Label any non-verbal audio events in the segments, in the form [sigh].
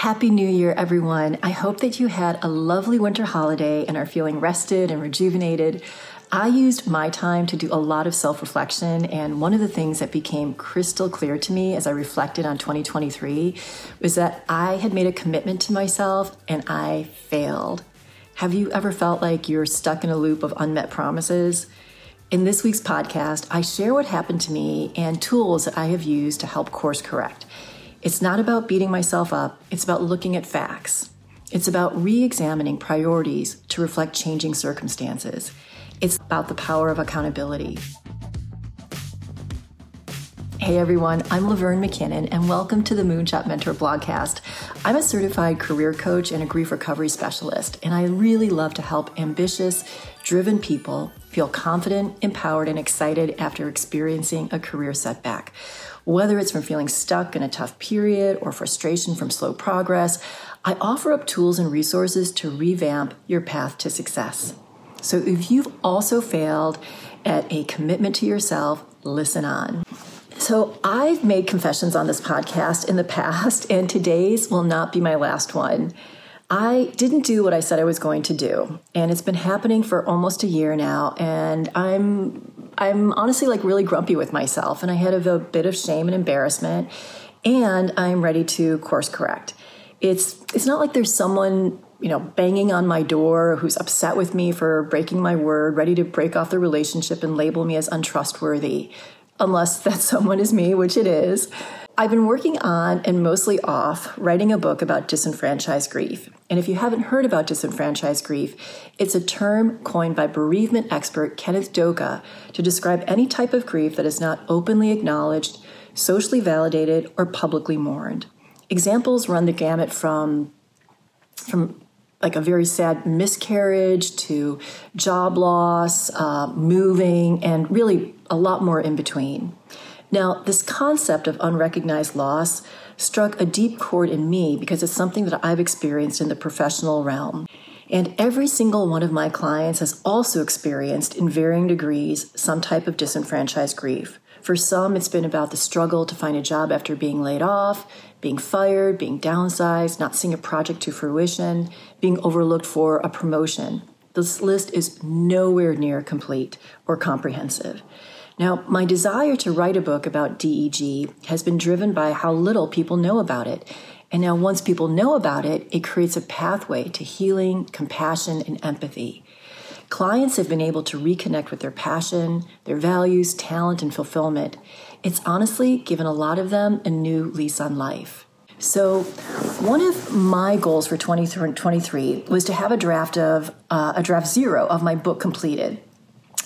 Happy New Year, everyone. I hope that you had a lovely winter holiday and are feeling rested and rejuvenated. I used my time to do a lot of self reflection, and one of the things that became crystal clear to me as I reflected on 2023 was that I had made a commitment to myself and I failed. Have you ever felt like you're stuck in a loop of unmet promises? In this week's podcast, I share what happened to me and tools that I have used to help course correct. It's not about beating myself up, it's about looking at facts. It's about re examining priorities to reflect changing circumstances. It's about the power of accountability. Hey everyone, I'm Laverne McKinnon, and welcome to the Moonshot Mentor blogcast. I'm a certified career coach and a grief recovery specialist, and I really love to help ambitious, driven people feel confident, empowered, and excited after experiencing a career setback. Whether it's from feeling stuck in a tough period or frustration from slow progress, I offer up tools and resources to revamp your path to success. So if you've also failed at a commitment to yourself, listen on. So, I've made confessions on this podcast in the past, and today's will not be my last one. I didn't do what I said I was going to do, and it's been happening for almost a year now, and I'm I'm honestly like really grumpy with myself, and I had a, a bit of shame and embarrassment, and I'm ready to course correct. It's it's not like there's someone you know banging on my door who's upset with me for breaking my word, ready to break off the relationship and label me as untrustworthy, unless that someone is me, which it is. I've been working on and mostly off writing a book about disenfranchised grief. And if you haven't heard about disenfranchised grief, it's a term coined by bereavement expert Kenneth Doka to describe any type of grief that is not openly acknowledged, socially validated, or publicly mourned. Examples run the gamut from from like a very sad miscarriage to job loss, uh, moving, and really a lot more in between. Now, this concept of unrecognized loss struck a deep chord in me because it's something that I've experienced in the professional realm. And every single one of my clients has also experienced, in varying degrees, some type of disenfranchised grief. For some, it's been about the struggle to find a job after being laid off, being fired, being downsized, not seeing a project to fruition, being overlooked for a promotion. This list is nowhere near complete or comprehensive. Now, my desire to write a book about DEG has been driven by how little people know about it. And now, once people know about it, it creates a pathway to healing, compassion, and empathy. Clients have been able to reconnect with their passion, their values, talent, and fulfillment. It's honestly given a lot of them a new lease on life. So, one of my goals for 2023 was to have a draft of uh, a draft zero of my book completed.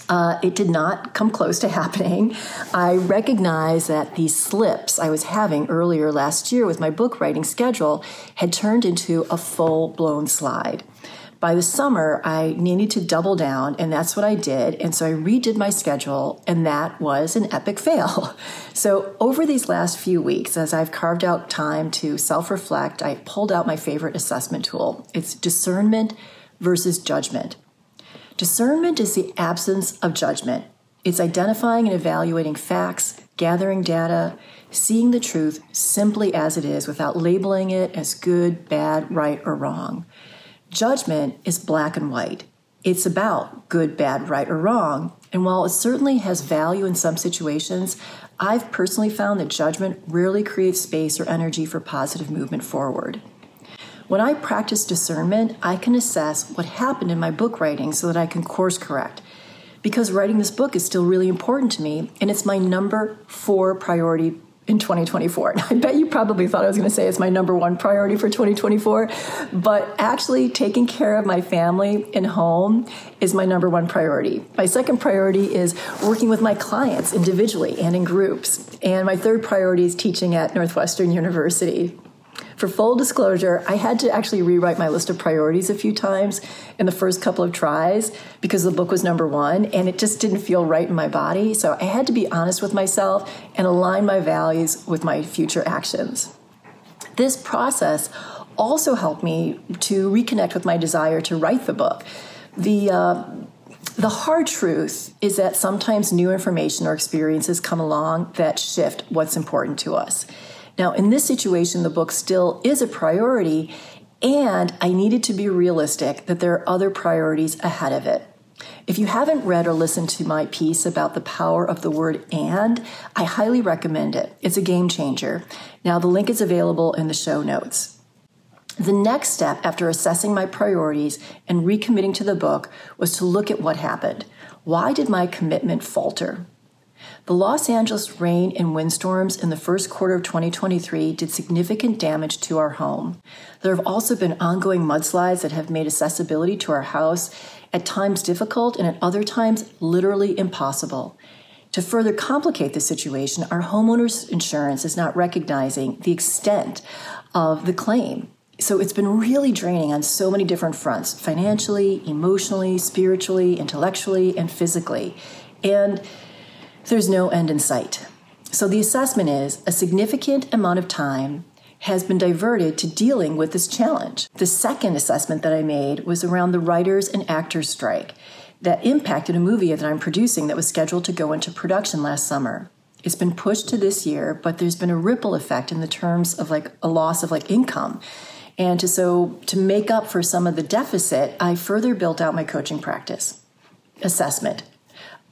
Uh, it did not come close to [laughs] happening. I recognize that these slips I was having earlier last year with my book writing schedule had turned into a full blown slide. By the summer, I needed to double down, and that's what I did. And so I redid my schedule, and that was an epic fail. [laughs] So, over these last few weeks, as I've carved out time to self reflect, I pulled out my favorite assessment tool it's discernment versus judgment. Discernment is the absence of judgment. It's identifying and evaluating facts, gathering data, seeing the truth simply as it is without labeling it as good, bad, right, or wrong. Judgment is black and white. It's about good, bad, right, or wrong. And while it certainly has value in some situations, I've personally found that judgment rarely creates space or energy for positive movement forward. When I practice discernment, I can assess what happened in my book writing so that I can course correct. Because writing this book is still really important to me, and it's my number four priority in 2024. [laughs] I bet you probably thought I was going to say it's my number one priority for 2024, but actually taking care of my family and home is my number one priority. My second priority is working with my clients individually and in groups. And my third priority is teaching at Northwestern University. For full disclosure, I had to actually rewrite my list of priorities a few times in the first couple of tries because the book was number one and it just didn't feel right in my body. So I had to be honest with myself and align my values with my future actions. This process also helped me to reconnect with my desire to write the book. The uh, the hard truth is that sometimes new information or experiences come along that shift what's important to us. Now, in this situation, the book still is a priority, and I needed to be realistic that there are other priorities ahead of it. If you haven't read or listened to my piece about the power of the word and, I highly recommend it. It's a game changer. Now, the link is available in the show notes. The next step after assessing my priorities and recommitting to the book was to look at what happened. Why did my commitment falter? The Los Angeles rain and windstorms in the first quarter of 2023 did significant damage to our home. There have also been ongoing mudslides that have made accessibility to our house at times difficult and at other times literally impossible. To further complicate the situation, our homeowners insurance is not recognizing the extent of the claim. So it's been really draining on so many different fronts financially, emotionally, spiritually, intellectually, and physically. And there's no end in sight. So the assessment is a significant amount of time has been diverted to dealing with this challenge. The second assessment that I made was around the writers and actors strike that impacted a movie that I'm producing that was scheduled to go into production last summer. It's been pushed to this year, but there's been a ripple effect in the terms of like a loss of like income. And to so to make up for some of the deficit, I further built out my coaching practice. Assessment.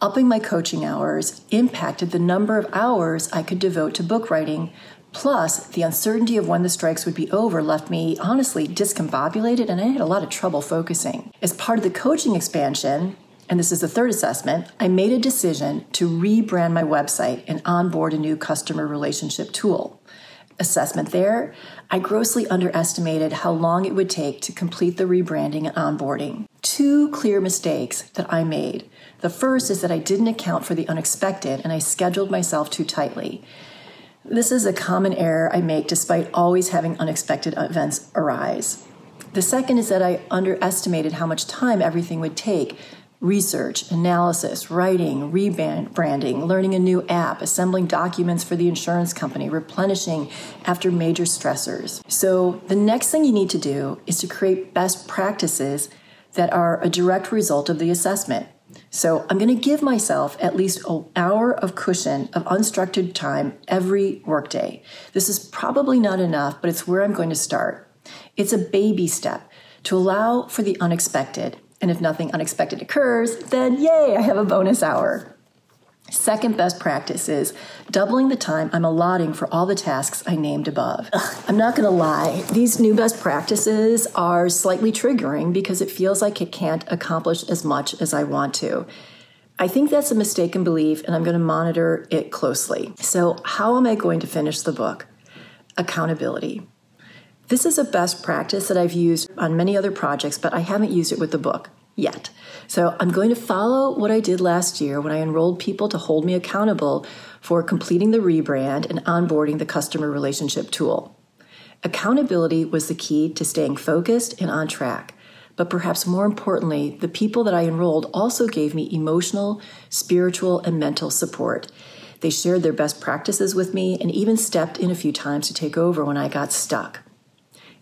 Upping my coaching hours impacted the number of hours I could devote to book writing Plus, the uncertainty of when the strikes would be over left me honestly discombobulated and I had a lot of trouble focusing. As part of the coaching expansion, and this is the third assessment, I made a decision to rebrand my website and onboard a new customer relationship tool. Assessment there, I grossly underestimated how long it would take to complete the rebranding and onboarding. Two clear mistakes that I made. The first is that I didn't account for the unexpected and I scheduled myself too tightly. This is a common error I make despite always having unexpected events arise. The second is that I underestimated how much time everything would take research, analysis, writing, rebranding, learning a new app, assembling documents for the insurance company, replenishing after major stressors. So, the next thing you need to do is to create best practices that are a direct result of the assessment. So I'm going to give myself at least an hour of cushion of unstructured time every workday. This is probably not enough, but it's where I'm going to start. It's a baby step to allow for the unexpected. And if nothing unexpected occurs, then yay, I have a bonus hour. Second best practice is doubling the time I'm allotting for all the tasks I named above. Ugh, [laughs] I'm not going to lie, these new best practices are slightly triggering because it feels like it can't accomplish as much as I want to. I think that's a mistaken belief, and I'm going to monitor it closely. So, how am I going to finish the book? Accountability. This is a best practice that I've used on many other projects, but I haven't used it with the book yet. So I'm going to follow what I did last year when I enrolled people to hold me accountable for completing the rebrand and onboarding the customer relationship tool. Accountability was the key to staying focused and on track. But perhaps more importantly, the people that I enrolled also gave me emotional, spiritual, and mental support. They shared their best practices with me and even stepped in a few times to take over when I got stuck.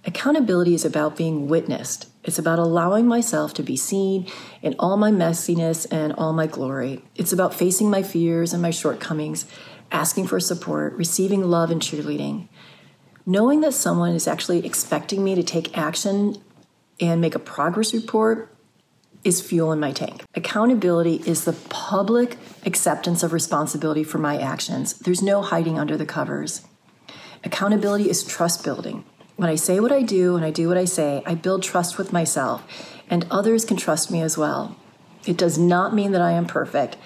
Accountability is about being witnessed. It's about allowing myself to be seen in all my messiness and all my glory. It's about facing my fears and my shortcomings, asking for support, receiving love and cheerleading. Knowing that someone is actually expecting me to take action and make a progress report is fuel in my tank. Accountability is the public acceptance of responsibility for my actions. There's no hiding under the covers. Accountability is trust building. When I say what I do and I do what I say, I build trust with myself, and others can trust me as well. It does not mean that I am perfect.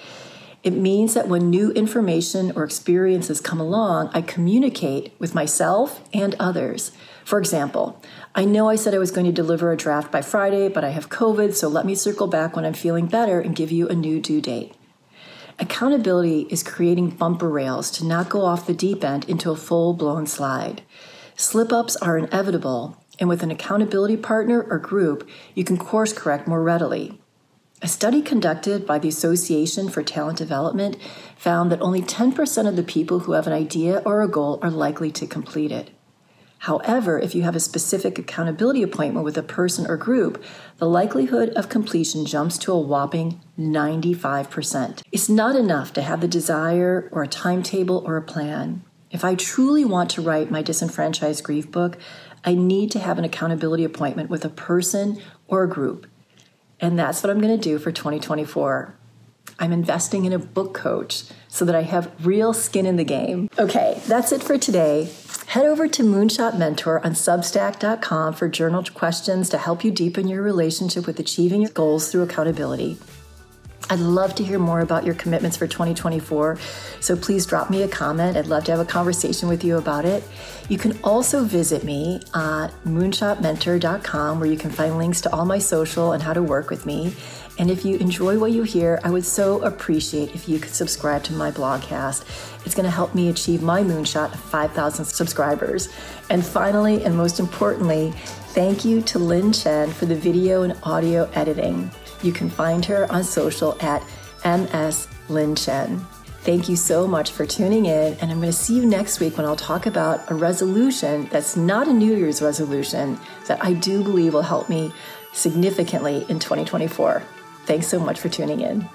It means that when new information or experiences come along, I communicate with myself and others. For example, I know I said I was going to deliver a draft by Friday, but I have COVID, so let me circle back when I'm feeling better and give you a new due date. Accountability is creating bumper rails to not go off the deep end into a full blown slide. Slip ups are inevitable, and with an accountability partner or group, you can course correct more readily. A study conducted by the Association for Talent Development found that only 10% of the people who have an idea or a goal are likely to complete it. However, if you have a specific accountability appointment with a person or group, the likelihood of completion jumps to a whopping 95%. It's not enough to have the desire or a timetable or a plan. If I truly want to write my disenfranchised grief book, I need to have an accountability appointment with a person or a group. And that's what I'm going to do for 2024. I'm investing in a book coach so that I have real skin in the game. Okay, that's it for today. Head over to Moonshot Mentor on Substack.com for journal questions to help you deepen your relationship with achieving your goals through accountability. I'd love to hear more about your commitments for 2024. So please drop me a comment. I'd love to have a conversation with you about it. You can also visit me at moonshotmentor.com where you can find links to all my social and how to work with me. And if you enjoy what you hear, I would so appreciate if you could subscribe to my blogcast. It's going to help me achieve my moonshot of 5,000 subscribers. And finally, and most importantly, thank you to Lynn Chen for the video and audio editing. You can find her on social at MS Lynn Chen. Thank you so much for tuning in, and I'm going to see you next week when I'll talk about a resolution that's not a New Year's resolution that I do believe will help me significantly in 2024. Thanks so much for tuning in.